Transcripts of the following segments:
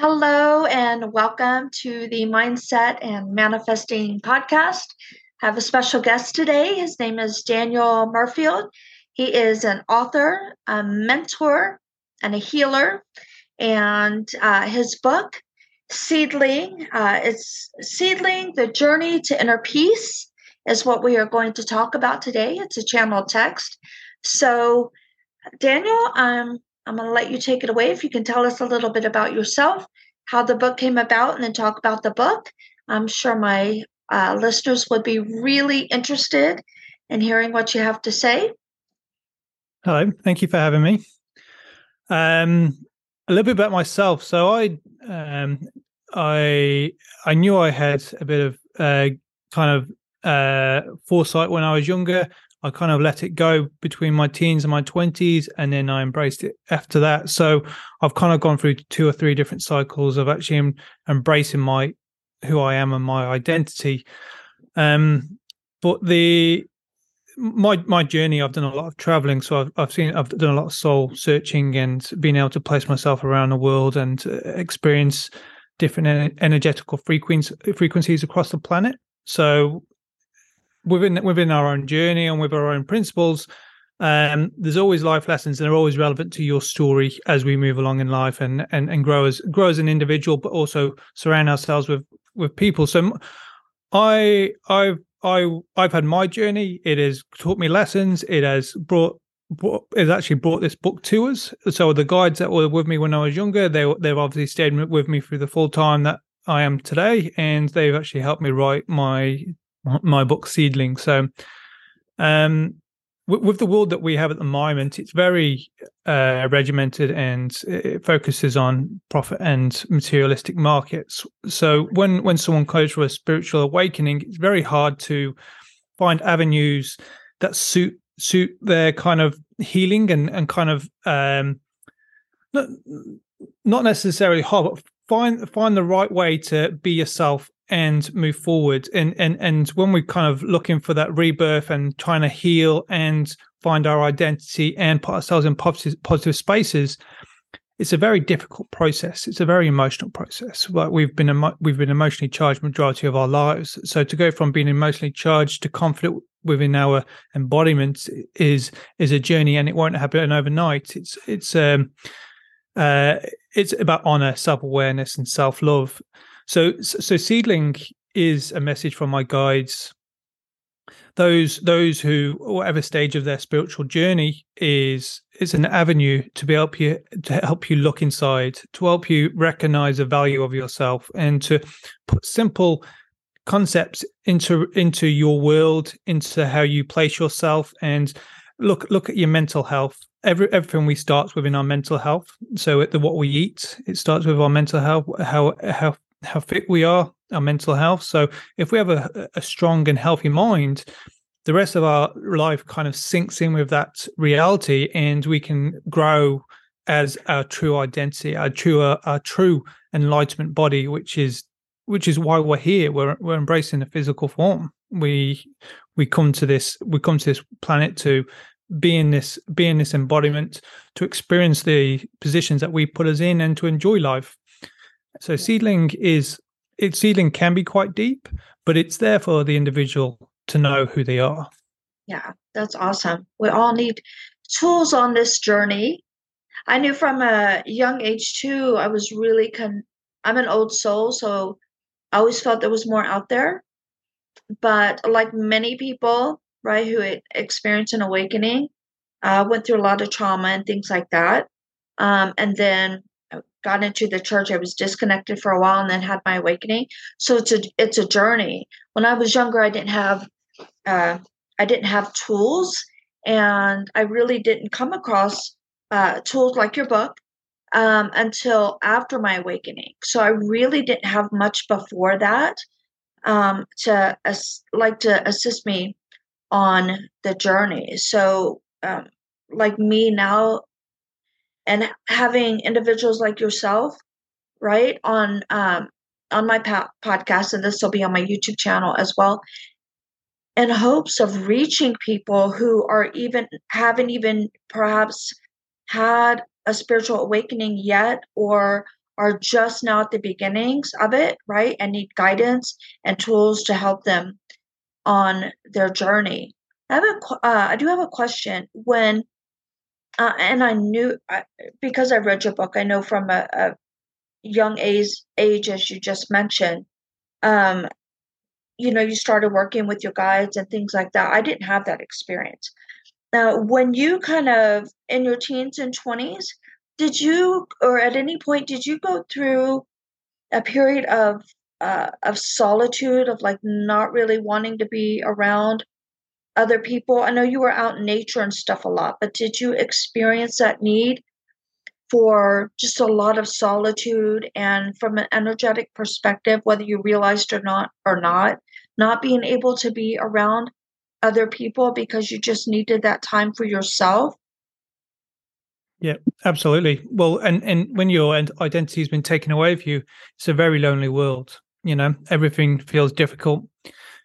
Hello, and welcome to the Mindset and Manifesting podcast. I have a special guest today. His name is Daniel Mirfield. He is an author, a mentor, and a healer. And uh, his book, Seedling, uh, it's Seedling, The Journey to Inner Peace, is what we are going to talk about today. It's a channel text. So, Daniel, um, I'm going to let you take it away. If you can tell us a little bit about yourself, how the book came about, and then talk about the book. I'm sure my uh, listeners would be really interested in hearing what you have to say. Hello, thank you for having me. Um, a little bit about myself. So I, um, I, I knew I had a bit of uh, kind of uh, foresight when I was younger. I kind of let it go between my teens and my 20s, and then I embraced it after that. So I've kind of gone through two or three different cycles of actually embracing my who I am and my identity. Um, but the my my journey, I've done a lot of traveling, so I've I've seen I've done a lot of soul searching and being able to place myself around the world and uh, experience different energetical frequencies frequencies across the planet. So within within our own journey and with our own principles um, there's always life lessons and they're always relevant to your story as we move along in life and and, and grow as grow as an individual but also surround ourselves with with people. So i i've i i've had my journey. It has taught me lessons. It has brought, has actually brought this book to us. So the guides that were with me when i was younger they they've obviously stayed with me through the full time that i am today and they've actually helped me write my my book Seedling. So, um, with, the world that we have at the moment, it's very uh, regimented and it focuses on profit and materialistic markets. So, when when someone goes for a spiritual awakening, it's very hard to find avenues that suit suit their kind of healing and and kind of um, not not necessarily hard, but find find the right way to be yourself and move forward. And and and when we're kind of looking for that rebirth and trying to heal and find our identity and put ourselves in positive, positive spaces it's a very difficult process. It's a very emotional process. Like we've been emo- we've been emotionally charged majority of our lives. So to go from being emotionally charged to confident within our embodiment is is a journey and it won't happen overnight. It's it's um uh it's about honor self-awareness and self-love so, so seedling is a message from my guides. Those those who, whatever stage of their spiritual journey, is is an avenue to be help you to help you look inside, to help you recognize the value of yourself, and to put simple concepts into into your world, into how you place yourself, and look look at your mental health every everything we starts within our mental health so the what we eat it starts with our mental health how how how fit we are, our mental health. So if we have a, a strong and healthy mind, the rest of our life kind of sinks in with that reality, and we can grow as our true identity, our true uh, our true enlightenment body, which is which is why we're here. We're we're embracing the physical form. We we come to this we come to this planet to be in this be in this embodiment to experience the positions that we put us in and to enjoy life so seedling is it seedling can be quite deep, but it's there for the individual to know who they are. Yeah, that's awesome. We all need tools on this journey. I knew from a young age too, I was really con I'm an old soul, so I always felt there was more out there. But like many people, right, who experience an awakening, uh, went through a lot of trauma and things like that. Um, and then got into the church. I was disconnected for a while and then had my awakening. So it's a it's a journey. When I was younger, I didn't have uh, I didn't have tools, and I really didn't come across uh, tools like your book um, until after my awakening. So I really didn't have much before that um, to like to assist me on the journey. So um, like me now and having individuals like yourself right on um, on my podcast and this will be on my youtube channel as well in hopes of reaching people who are even haven't even perhaps had a spiritual awakening yet or are just now at the beginnings of it, right? And need guidance and tools to help them on their journey. I have a, uh, I do have a question. When, uh, and I knew because I read your book, I know from a, a young age, age, as you just mentioned, um, you know, you started working with your guides and things like that. I didn't have that experience. Now, when you kind of in your teens and 20s, did you, or at any point, did you go through a period of uh, of solitude, of like not really wanting to be around other people? I know you were out in nature and stuff a lot, but did you experience that need for just a lot of solitude and from an energetic perspective, whether you realized or not or not, not being able to be around other people because you just needed that time for yourself? Yeah, absolutely. Well, and and when your identity has been taken away from you, it's a very lonely world. You know, everything feels difficult.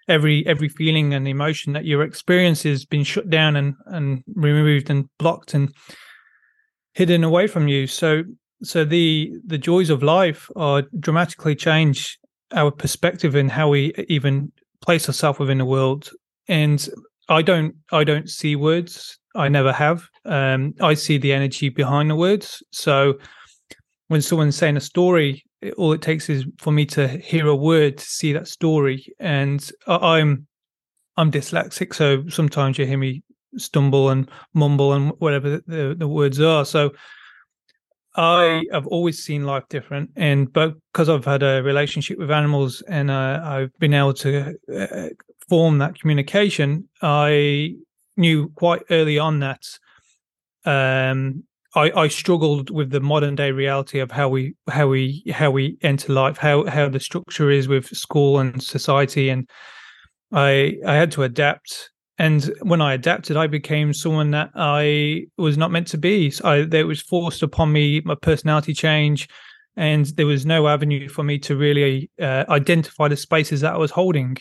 Every every feeling and emotion that you experience has been shut down and and removed and blocked and hidden away from you. So so the the joys of life are dramatically change our perspective and how we even place ourselves within the world. And I don't I don't see words I never have. Um, I see the energy behind the words. So when someone's saying a story, all it takes is for me to hear a word to see that story. And I'm I'm dyslexic, so sometimes you hear me stumble and mumble and whatever the, the, the words are. So I have always seen life different, and but because I've had a relationship with animals and uh, I've been able to uh, form that communication, I knew quite early on that um, I, I, struggled with the modern day reality of how we how we how we enter life, how how the structure is with school and society, and I I had to adapt. And when I adapted, I became someone that I was not meant to be. So I, there was forced upon me my personality change, and there was no avenue for me to really uh, identify the spaces that I was holding.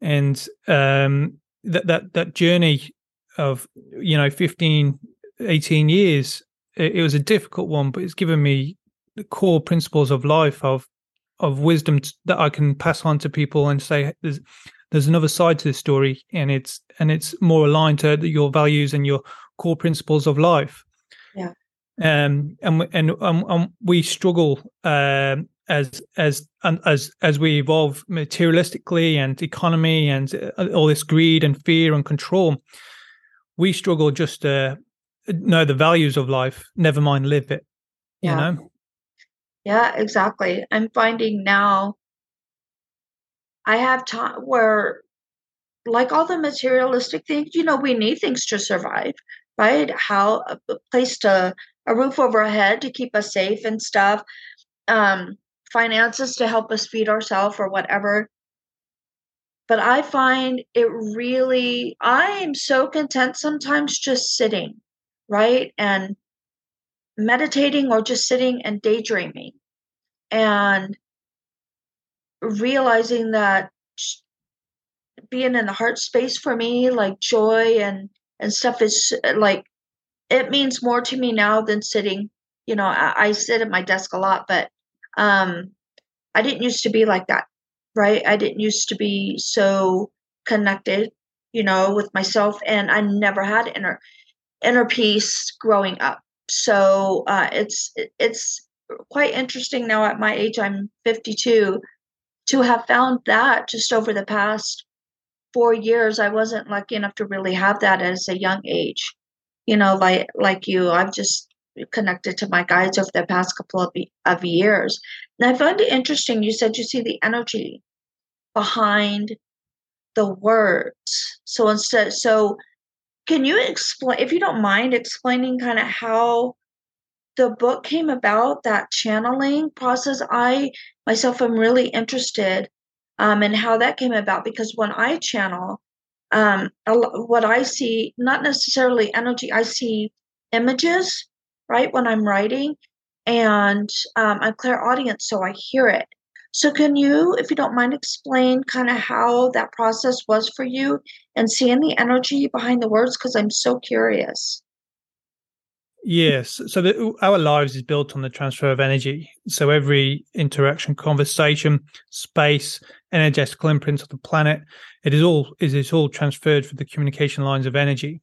And um, that that that journey of you know 15 18 years it, was a difficult one but it's given me the core principles of life of of wisdom t- that i can pass on to people and say there's there's another side to the story and it's and it's more aligned to your values and your core principles of life. Yeah. Um and and um, um we struggle um as as and as as we evolve materialistically and economy and uh, all this greed and fear and control we struggle just to know the values of life, never mind live it. Yeah. You know? Yeah, exactly. I'm finding now I have time where like all the materialistic things, you know, we need things to survive, right? How a place to a roof over our head to keep us safe and stuff. Um, finances to help us feed ourselves or whatever but I find it really, I am so content sometimes just sitting, right? And meditating or just sitting and daydreaming and realizing that being in the heart space for me, like joy and, and stuff is like, it means more to me now than sitting, you know, I, I sit at my desk a lot, but, um, I didn't used to be like that right? I didn't used to be so connected, you know, with myself, and I never had inner inner peace growing up. So uh, it's it's quite interesting now at my age. I'm 52 to have found that just over the past four years. I wasn't lucky enough to really have that as a young age. You know, like like you, I've just connected to my guides over the past couple of, of years. And I find it interesting. You said you see the energy behind the words. So instead, so can you explain, if you don't mind, explaining kind of how the book came about, that channeling process? I myself am really interested um, in how that came about because when I channel, um, what I see, not necessarily energy, I see images, right, when I'm writing, and um, I'm clairaudience, so I hear it. So, can you, if you don't mind, explain kind of how that process was for you and seeing the energy behind the words? Because I'm so curious. Yes. So the, our lives is built on the transfer of energy. So every interaction, conversation, space, energetical imprint of the planet, it is all is it's all transferred through the communication lines of energy.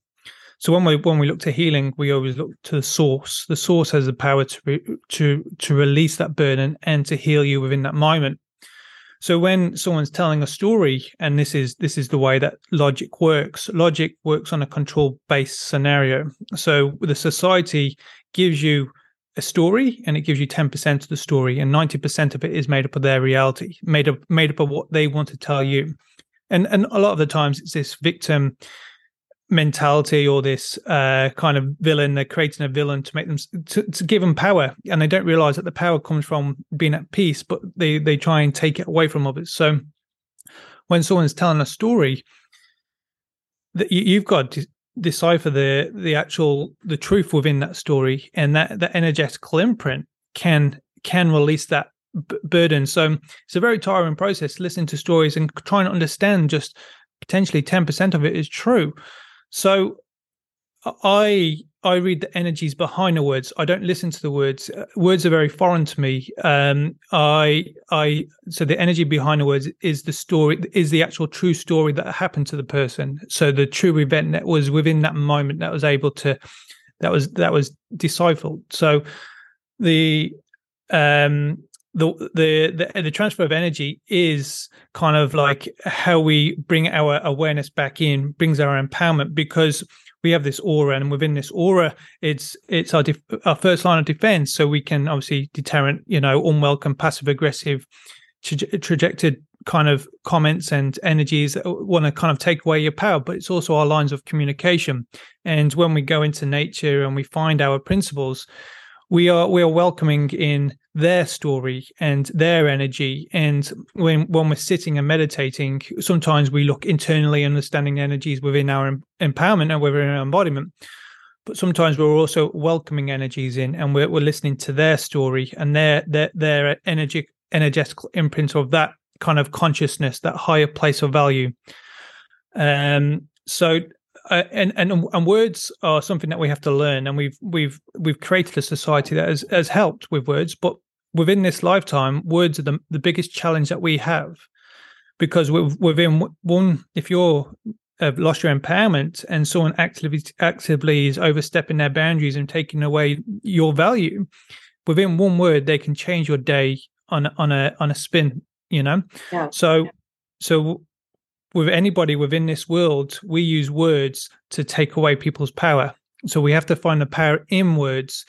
So when we when we look to healing, we always look to the source. The source has the power to re, to to release that burden and to heal you within that moment. So when someone's telling a story, and this is this is the way that logic works, logic works on a control based scenario. So the society gives you a story and it gives you 10% of the story and 90% of it is made up of their reality made up made up of what they want to tell you and and a lot of the times it's this victim mentality or this uh, kind of villain. They're creating a villain to make them to, to give them power, and they don't realize that the power comes from being at peace, but they they try and take it away from others. So when someone's telling a story, that you, you've got to decipher the the actual the truth within that story, and that that energetical imprint can can release that burden. So it's a very tiring process listening to stories and trying to understand just potentially 10% of it is true so I I read the energies behind the words. I don't listen to the words. Uh, words are very foreign to me. Um, I I so the energy behind the words is the story is the actual true story that happened to the person. So the true event that was within that moment that was able to that was that was deciphered. So the um the the the transfer of energy is kind of like how we bring our awareness back in brings our empowerment because we have this aura and within this aura it's it's our def- our first line of defense. So we can obviously deterrent you know unwelcome passive aggressive tra- trajected kind of comments and energies that want to kind of take away your power but it's also our lines of communication. And when we go into nature and we find our principles we are we are welcoming in their story and their energy. And when when we're sitting and meditating sometimes we look internally understanding energies within our empowerment and within our embodiment. But sometimes we're also welcoming energies in and we're, we're listening to their story and their their their energy energetic imprint of that kind of consciousness that higher place of value. Um so uh, and and and words are something that we have to learn, and we've we've we've created a society that has has helped with words, but within this lifetime, words are the the biggest challenge that we have, because within one, if you're have lost your empowerment and someone actively actively is overstepping their boundaries and taking away your value, within one word they can change your day on on a on a spin. You know, yeah. so so with anybody within this world, we use words to take away people's power. So we have to find the power in words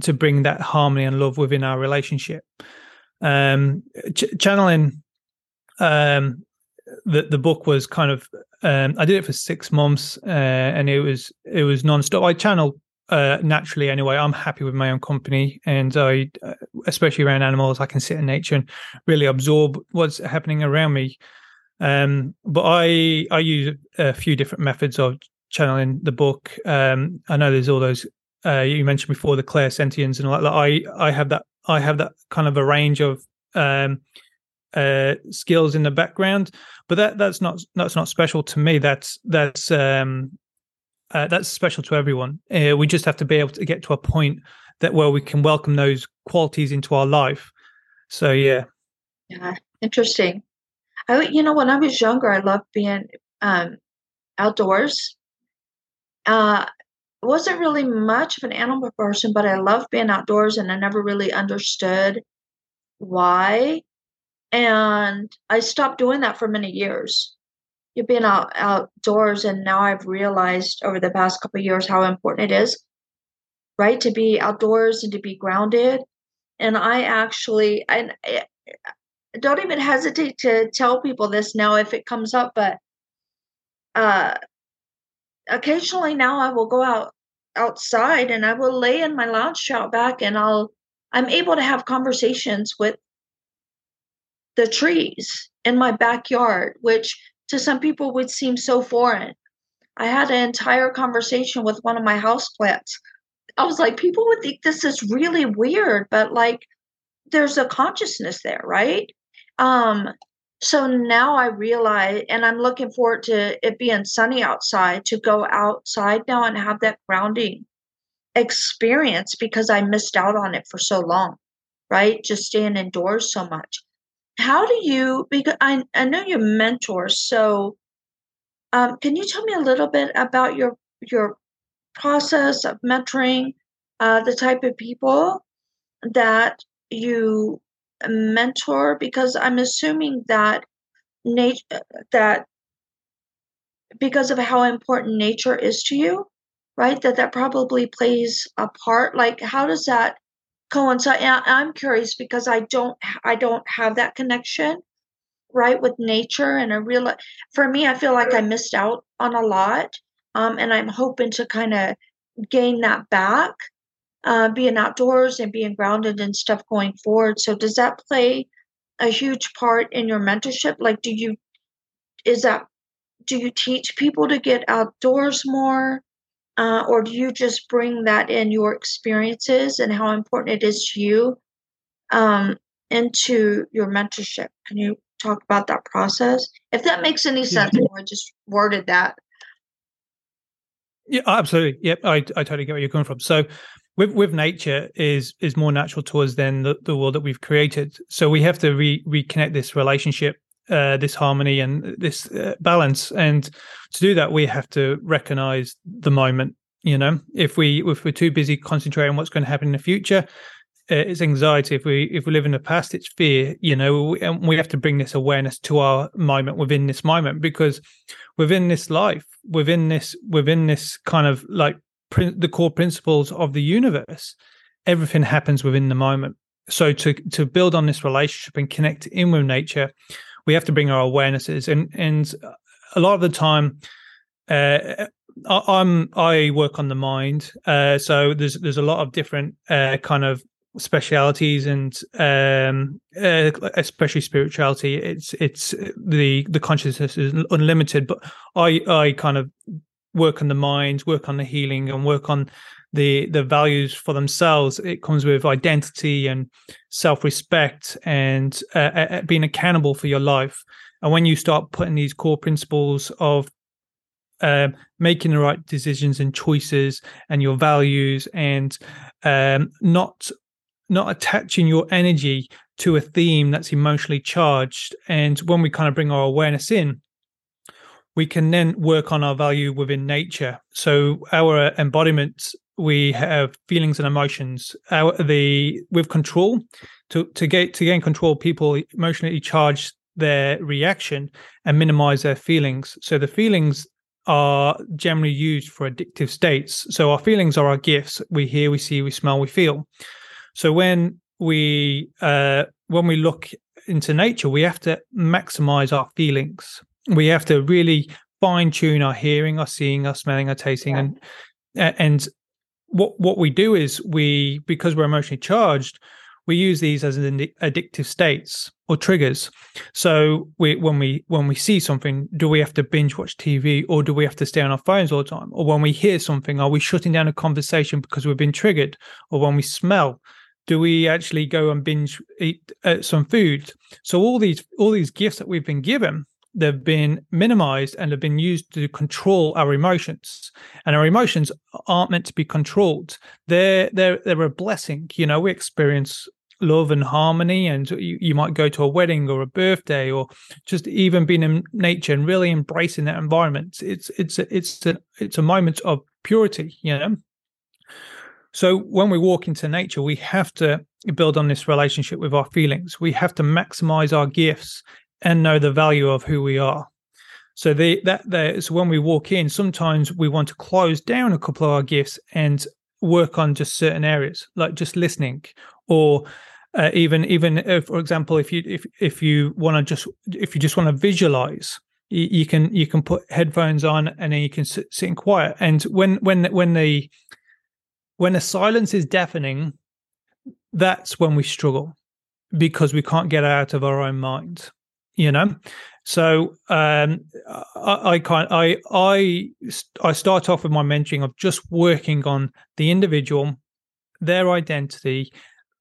to bring that harmony and love within our relationship. Um, ch- channeling um, the the book was kind of um, I did it for six months uh, and it was it was nonstop. I channel uh, naturally anyway. I'm happy with my own company, and I, uh, especially around animals, I can sit in nature and really absorb what's happening around me. Um, but I I use a few different methods of channeling the book. Um, I know there's all those uh, you mentioned before, the clairsentience and that. Like I I have that I have that kind of a range of um, uh, skills in the background, but that that's not that's not special to me. That's that's um, uh, that's special to everyone. Uh, we just have to be able to get to a point that where we can welcome those qualities into our life. So yeah, yeah, interesting. I, you know, when I was younger, I loved being um, outdoors. Uh, I wasn't really much of an animal person, but I loved being outdoors, and I never really understood why. And I stopped doing that for many years. You've been out outdoors, and now I've realized over the past couple years how important it is, right, to be outdoors and to be grounded. And I actually, I, don't even hesitate to tell people this now if it comes up, but uh, occasionally now I will go out outside and I will lay in my lounge out back and I'll I'm able to have conversations with the trees in my backyard, which to some people would seem so foreign. I had an entire conversation with one of my houseplants. I was like, people would think this is really weird, but like there's a consciousness there, right? Um, so now I realize, and I'm looking forward to it being sunny outside to go outside now and have that grounding experience because I missed out on it for so long, right? Just staying indoors so much. How do you, because I, I know you're mentors, so um, can you tell me a little bit about your your process of mentoring uh, the type of people that you mentor? Because I'm assuming that nature that because of how important nature is to you, right? That that probably plays a part. Like, how does that coincide? And I'm curious because I don't I don't have that connection right with nature and I real for me I feel like I missed out on a lot um, and I'm hoping to kind of gain that back uh, being outdoors and being grounded and stuff going forward so does that play a huge part in your mentorship like do you is that do you teach people to get outdoors more uh, or do you just bring that in your experiences and how important it is to you um, into your mentorship can you talk about that process? If that makes any sense, yeah. I just worded that. Yeah, absolutely. Yep, I, I totally get where you're coming from. So, with with nature is is more natural to us than the, the world that we've created. So we have to re, reconnect this relationship, uh, this harmony, and this uh, balance. And to do that, we have to recognize the moment. You know, if we if we're too busy concentrating on what's going to happen in the future, uh, it's anxiety. If we if we live in the past, it's fear. You know, we, and we have to bring this awareness to our moment within this moment because within this life, within this within this kind of like the core principles of the universe, everything happens within the moment. So to to build on this relationship and connect in with nature, we have to bring our awarenesses and and a lot of the time. Uh, I'm I work on the mind, uh, so there's there's a lot of different uh, kind of specialities and um, uh, especially spirituality it's it's the the consciousness is unlimited but i i kind of work on the mind work on the healing and work on the the values for themselves it comes with identity and self-respect and uh, uh, being accountable for your life and when you start putting these core principles of uh, making the right decisions and choices and your values and um, not not attaching your energy to a theme that's emotionally charged. And when we kind of bring our awareness in, we can then work on our value within nature. So our embodiment, we have feelings and emotions. Our the with control to to get to gain control, people emotionally charge their reaction and minimize their feelings. So the feelings are generally used for addictive states. So our feelings are our gifts. We hear, we see, we smell, we feel. So when we uh, when we look into nature, we have to maximize our feelings. We have to really fine tune our hearing, our seeing, our smelling, our tasting, yeah. and and what what we do is we because we're emotionally charged, we use these as addictive states or triggers. So we when we when we see something, do we have to binge watch TV or do we have to stay on our phones all the time? Or when we hear something, are we shutting down a conversation because we've been triggered? Or when we smell, do we actually go and binge eat uh, some food so all these all these gifts that we've been given they've been minimized and have been used to control our emotions. And our emotions aren't meant to be controlled. They're they're they're a blessing. You know we experience love and harmony and you, you might go to a wedding or a birthday or just even being in nature and really embracing that environment. It's it's it's a, it's a moment of purity you know? So when we walk into nature, we have to build on this relationship with our feelings. We have to maximize our gifts and know the value of who we are. So that so when we walk in, sometimes we want to close down a couple of our gifts and work on just certain areas, like just listening, or uh, even even if, for example, if you if if you want to just if you just want to visualize, you, you, can you can put headphones on and then you can sit, sit in quiet. And when when when the when the silence is deafening, that's when we struggle because we can't get out of our own mind. You know, so um, I, I kind I I I start off with my mentoring of just working on the individual, their identity,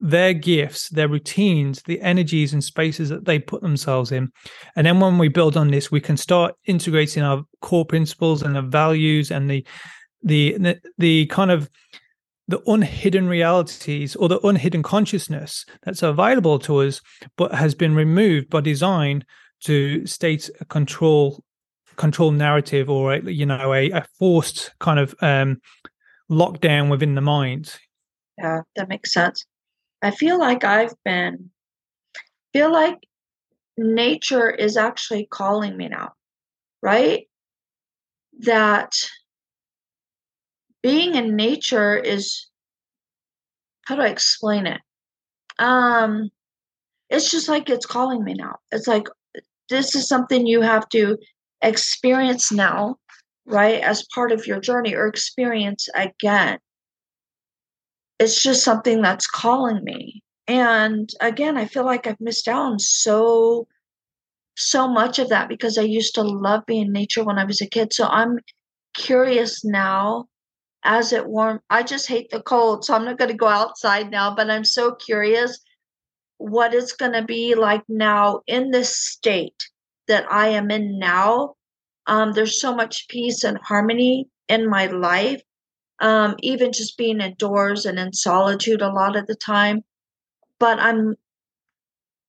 their gifts, their routines, the energies and spaces that they put themselves in. And then when we build on this, we can start integrating our core principles and the values and the the the, the kind of the unhidden realities or the unhidden consciousness that's available to us, but has been removed by design to state a control control narrative or a, you know a, a forced kind of um, lockdown within the mind. Yeah, that makes sense. I feel like I've been feel like nature is actually calling me now, right? That being in nature is how do I explain it? Um it's just like it's calling me now. It's like this is something you have to experience now, right? As part of your journey or experience again. It's just something that's calling me. And again, I feel like I've missed out on so so much of that because I used to love being in nature when I was a kid. So I'm curious now as it warm. I just hate the cold, so I'm not going to go outside now, but I'm so curious what it's going to be like now in this state that I am in now. Um, there's so much peace and harmony in my life. Um, even just being indoors and in solitude a lot of the time. But I'm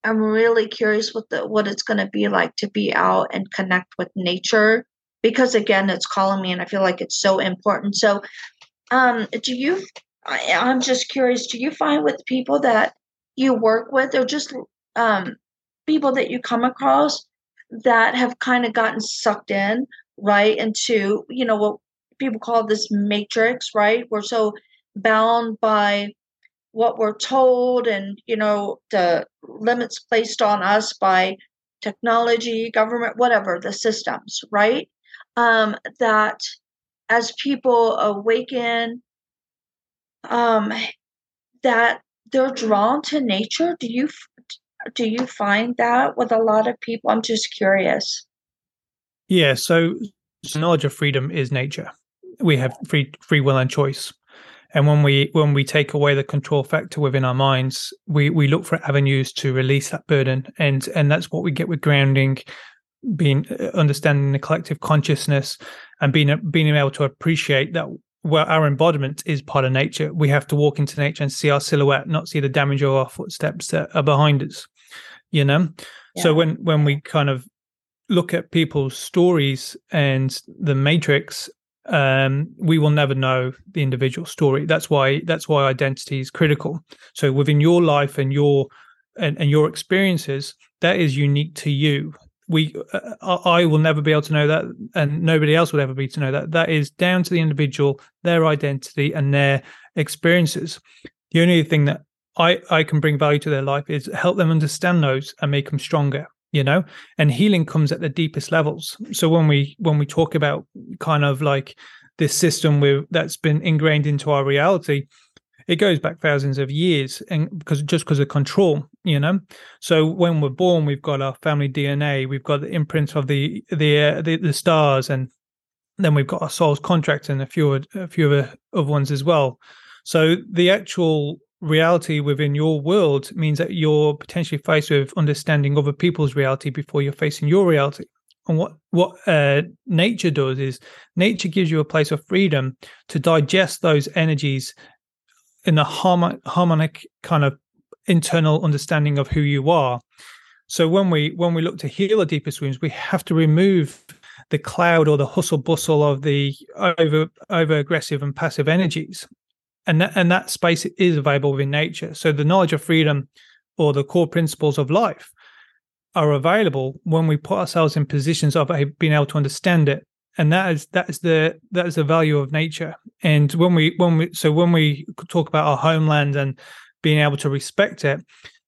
I'm really curious what the what it's going to be like to be out and connect with nature because again it's calling me and I feel like it's so important. So um do you I, I'm just curious do you find with people that you work with or just um people that you come across that have kind of gotten sucked in right into you know what people call this matrix right we're so bound by what we're told and you know the limits placed on us by technology government whatever the systems right um that as people awaken um that they're drawn to nature. Do you do you find that with a lot of people? I'm just curious. Yeah so knowledge of freedom is nature. We have free free will and choice. And when we when we take away the control factor within our minds we we look for avenues to release that burden. And and that's what we get with grounding being uh, understanding the collective consciousness and being being able to appreciate that well our embodiment is part of nature we have to walk into nature and see our silhouette not see the damage of our footsteps that are behind us you know yeah. so when when we kind of look at people's stories and the matrix um, we will never know the individual story. That's why that's why identity is critical. So within your life and your and, and your experiences, that is unique to you. We, uh, I will never be able to know that, and nobody else will ever be to know that. That is down to the individual, their identity, and their experiences. The only thing that I I can bring value to their life is help them understand those and make them stronger you know and healing comes at the deepest levels so when we when we talk about kind of like this system with that's been ingrained into our reality it goes back thousands of years and because just because of control you know so when we're born we've got our family dna we've got the imprint of the the uh, the, the, stars and then we've got our soul's contract and a few a few other ones as well so the actual reality within your world means that you're potentially faced with understanding other people's reality before you're facing your reality. And what what uh, nature does is nature gives you a place of freedom to digest those energies in a harmonic, harmonic kind of internal understanding of who you are. So when we when we look to heal the deepest wounds, we have to remove the cloud or the hustle bustle of the over over aggressive and passive energies and that, and that space is available within nature. So the knowledge of freedom or the core principles of life are available when we put ourselves in positions of being able to understand it and that is that is the that is the value of nature and when we when we so when we talk about our homeland and being able to respect it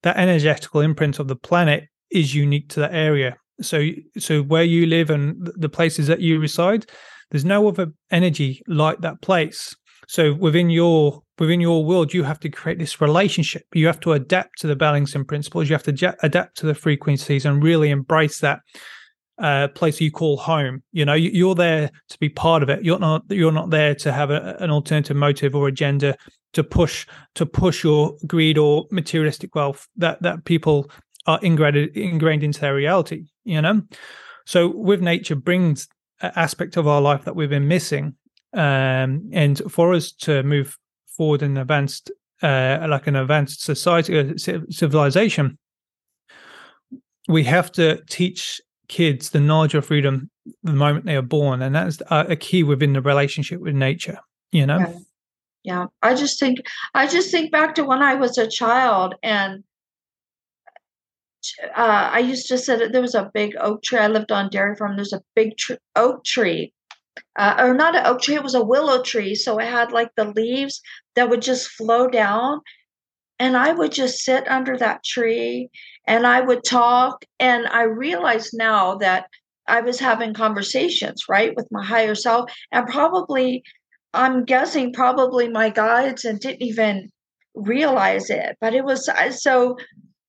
that energetical imprint of the planet is unique to that area so so where you live and the places that you reside there's no other energy like that place so within your within your world, you have to create this relationship. You have to adapt to the balancing principles. You have to adapt to the frequencies and really embrace that uh, place you call home. You know, you're there to be part of it. You're not you're not there to have a, an alternative motive or agenda to push to push your greed or materialistic wealth that that people are ingrained ingrained into their reality. You know, so with nature brings an aspect of our life that we've been missing um, and for us to move forward in advanced, uh, like an advanced society, uh, civilization, we have to teach kids the knowledge of freedom the moment they are born, and that's a key within the relationship with nature. You know. Yeah. yeah, I just think I just think back to when I was a child and uh, I used to sit. There was a big oak tree. I lived on dairy farm. There's a big oak tree, uh, or not an oak tree. It was a willow tree. So it had like the leaves that would just flow down, and I would just sit under that tree and I would talk. And I realized now that I was having conversations right with my higher self, and probably I'm guessing probably my guides and didn't even realize it. But it was so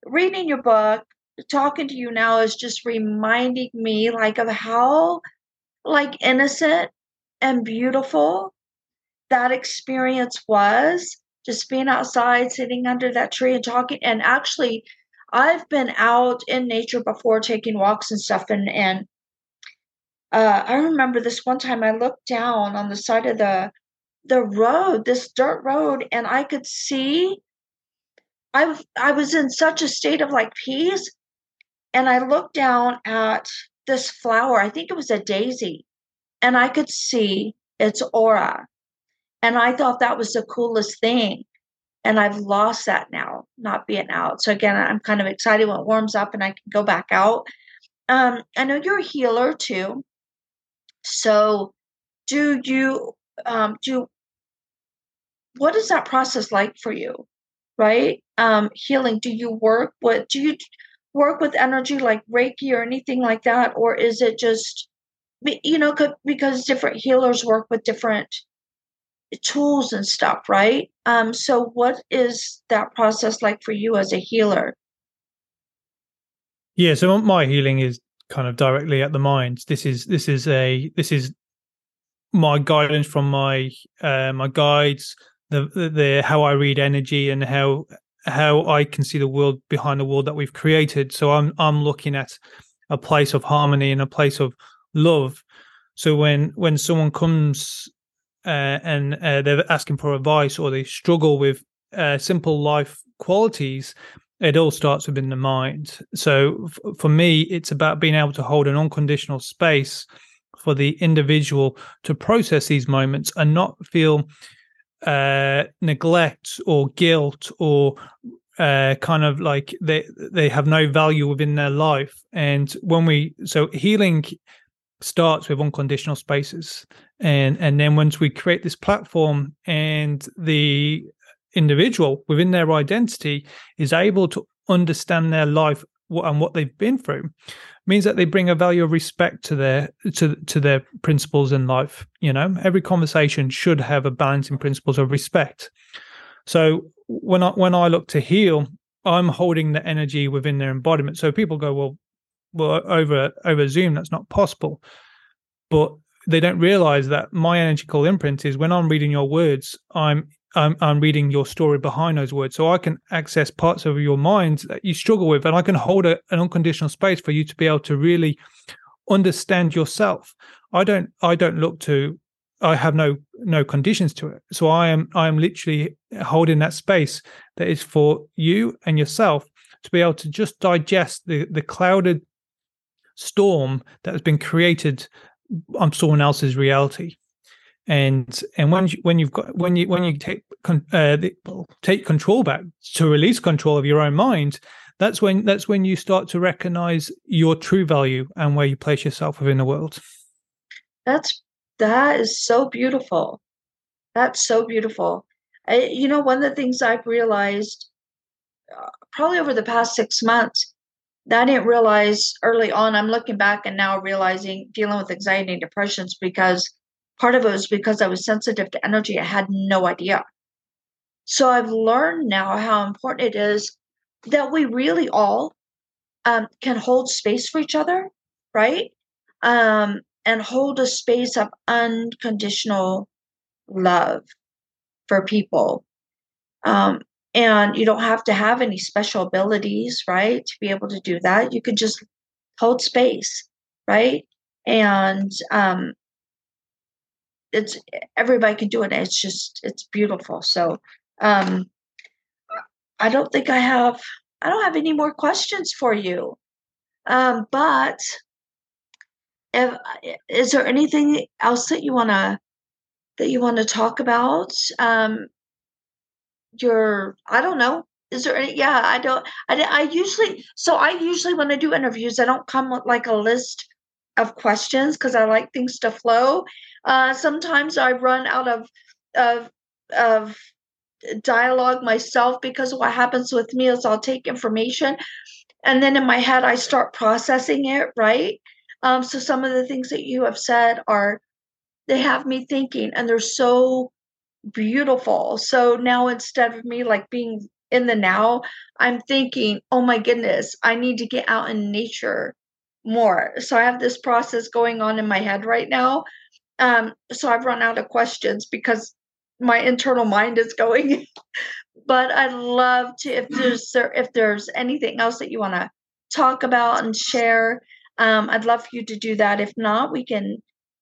reading your book, talking to you now is just reminding me like of how like innocent and beautiful that experience was just being outside sitting under that tree and talking and actually i've been out in nature before taking walks and stuff and and uh, i remember this one time i looked down on the side of the the road this dirt road and i could see I I was in such a state of like peace, and I looked down at this flower. I think it was a daisy, and I could see its aura, and I thought that was the coolest thing. And I've lost that now, not being out. So again, I'm kind of excited when it warms up and I can go back out. Um, I know you're a healer too. So, do you um, do? What is that process like for you? right? Um, healing. Do you work with do you work with energy like Reiki or anything like that, or is it just you know because different healers work with different tools and stuff, right? Um, so what is that process like for you as a healer? Yeah, so my healing is kind of directly at the mind. This is this is a this is my guidance from my uh, my guides, the, the, the how I read energy and how how I can see the world behind the world that we've created. So I'm I'm looking at a place of harmony and a place of love. So when when someone comes uh, and uh, they're asking for advice or they struggle with uh, simple life qualities, it all starts within the mind. So f- for me, it's about being able to hold an unconditional space for the individual to process these moments and not feel uh, neglect or guilt or uh, kind of like they they have no value within their life. And when we so healing starts with unconditional spaces, and and then once we create this platform and the individual within their identity is able to understand their life and what they've been through means that they bring a value of respect to their to to their principles in life you know? Every conversation should have a balancing principles of respect. So when i when i look to heal i'm holding the energy within their embodiment. So people go well well over over zoom that's not possible. But they don't realize that my energetical imprint is when i'm reading your words i'm I'm, I'm reading your story behind those words. So I can access parts of your mind that you struggle with, and I can hold a, an unconditional space for you to be able to really understand yourself. I don't I don't look to I have no no conditions to it. So I am I am literally holding that space that is for you and yourself to be able to just digest the the clouded storm that has been created on someone else's reality. And and when you, when you've got when you when you take uh, take control back to release control of your own mind that's when that's when you start to recognize your true value and where you place yourself within the world. That's that is so beautiful. That's so beautiful. I, you know one of the things i've realized uh, probably over the past six months that i didn't realize early on i'm looking back and now realizing dealing with anxiety and depressions because Part of it was because I was sensitive to energy. I had no idea. So I've learned now how important it is that we really all um, can hold space for each other, right? Um, and hold a space of unconditional love for people. Um, and you don't have to have any special abilities, right, to be able to do that. You can just hold space, right? And um, it's everybody can do it. It's just it's beautiful. So um I don't think I have I don't have any more questions for you. Um, but if, is there anything else that you wanna that you want to talk about? Um, your I don't know. Is there any? Yeah, I don't. I, I usually so I usually when I do interviews, I don't come with like a list of questions because I like things to flow. Uh, sometimes I run out of of of dialogue myself because what happens with me is I'll take information and then in my head I start processing it, right? Um, so some of the things that you have said are they have me thinking and they're so beautiful. So now instead of me like being in the now, I'm thinking, oh my goodness, I need to get out in nature more. So I have this process going on in my head right now. Um, so I've run out of questions because my internal mind is going. but I'd love to if there's if there's anything else that you want to talk about and share. Um, I'd love for you to do that. If not, we can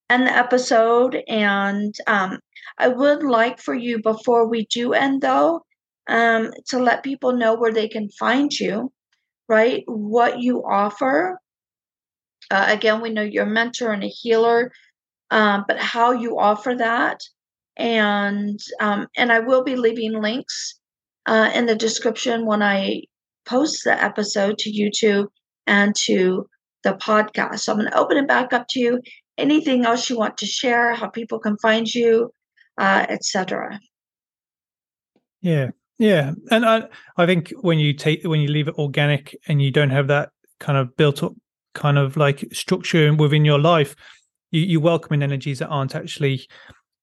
end the episode. And um, I would like for you before we do end, though, um, to let people know where they can find you, right? What you offer. Uh, again, we know you're a mentor and a healer, um, but how you offer that and um, and I will be leaving links uh, in the description when I post the episode to YouTube and to the podcast. So I'm going to open it back up to you. Anything else you want to share? How people can find you, uh, etc. Yeah, yeah, and I I think when you take when you leave it organic and you don't have that kind of built up kind of like structure within your life, you you welcome in energies that aren't actually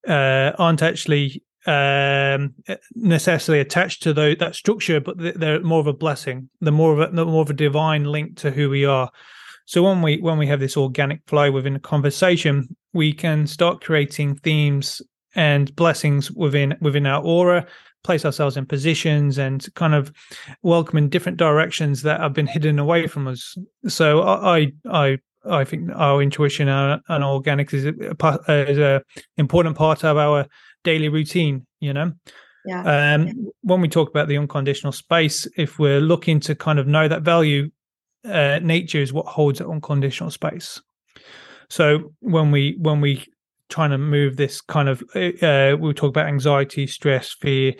uh, aren't actually um, necessarily attached to the, that structure, but they're more of a blessing. They're more of a they're more of a divine link to who we are. So when we when we have this organic flow within a conversation, we can start creating themes and blessings within within our aura, place ourselves in positions and kind of welcome in different directions that have been hidden away from us. So I I I think our intuition and, and organics is a, is a important part of our daily routine. You know, yeah. Um, yeah. When we talk about the unconditional space, if we're looking to kind of know that value, uh, nature is what holds that unconditional space. So when we when we trying to move this kind of uh, uh we'll talk about anxiety stress fear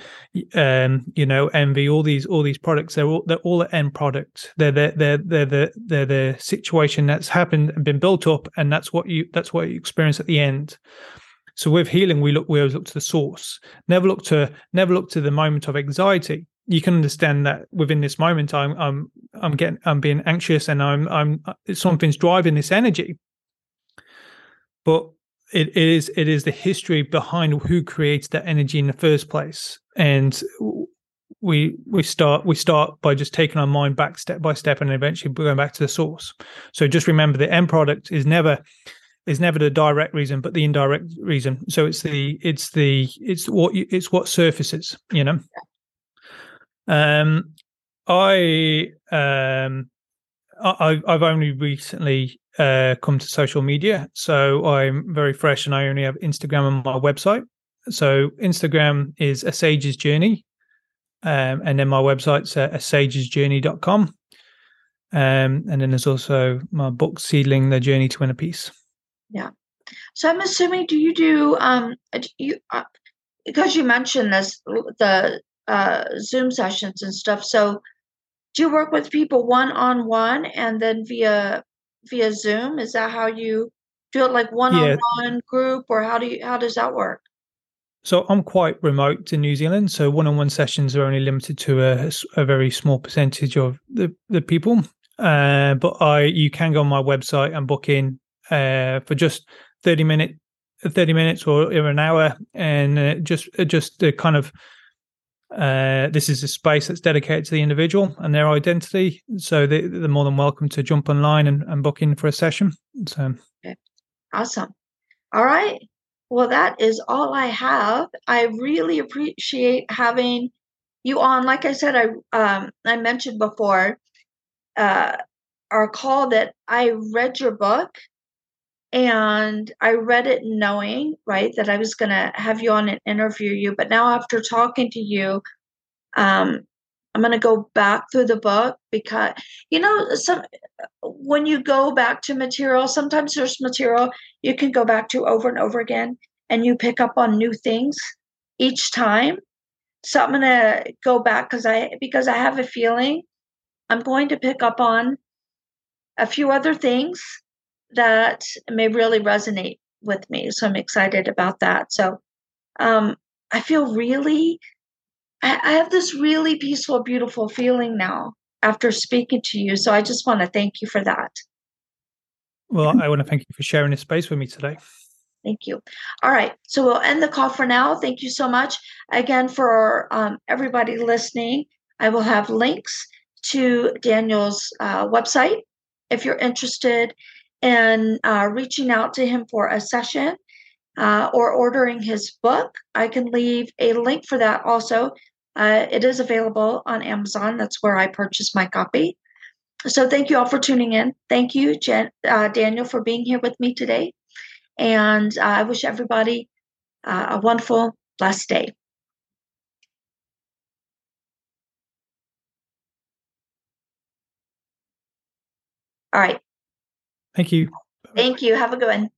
um you know envy all these all these products they're all they're all the end products. They're the they're they're the they're the situation that's happened and been built up and that's what you that's what you experience at the end. So with healing we look we always look to the source. Never look to never look to the moment of anxiety. You can understand that within this moment i'm i'm i'm getting i'm being anxious and i'm i'm something's driving this energy. But it is it is the history behind who creates that energy in the first place. And we we start we start by just taking our mind back step by step and eventually going back to the source. So just remember the end product is never is never the direct reason but the indirect reason. So it's the it's the it's what you, it's what surfaces you know? Um i um I, I've only recently uh, come to social media. So I'm very fresh and I only have Instagram and my website. So Instagram is a sage's journey. Um, and then my website's uh, a sagesjourney.com. Um, and then there's also my book, Seedling the Journey to Inner Peace. Yeah. So I'm assuming, do you do, um, you, uh, because you mentioned this, the uh, Zoom sessions and stuff. So do you work with people one on one and then via via Zoom? Is that how you do it, like one on one group, or how do you how does that work? So I'm quite remote in New Zealand, so one-on-one sessions are only limited to a, a very small percentage of the the people. Uh, but I you can go on my website and book in uh, for just thirty minute, thirty minutes or an hour, and uh, just just the kind of uh, this is a space that's dedicated to the individual and their identity. So they, are more than welcome to jump online and, and book in for a session. So, okay. awesome. All right. Well, that is all I have. I really appreciate having you on. Like I said, I um, I mentioned before uh, our call that I read your book and I read it knowing, right, that I was going to have you on and interview you. But now, after talking to you, um, I'm going to go back through the book because, you know, some when you go back to material, sometimes there's material you can go back to over and over again, and you pick up on new things each time. So I'm going to go back because I because I have a feeling I'm going to pick up on a few other things that may really resonate with me. So I'm excited about that. So um, I feel really, I, I have this really peaceful, beautiful feeling now after speaking to you. So I just want to thank you for that. Well, I want to thank you for sharing this space with me today. Thank you. All right. So we'll end the call for now. Thank you so much. Again, for um, everybody listening, I will have links to Daniel's uh, website if you're interested in uh, reaching out to him for a session uh, or ordering his book. I can leave a link for that also. Uh, it is available on Amazon. That's where I purchased my copy. So thank you all for tuning in. Thank you, Jen, uh, Daniel, for being here with me today. And uh, I wish everybody uh, a wonderful, blessed day. All right. Thank you. Thank you. Have a good one.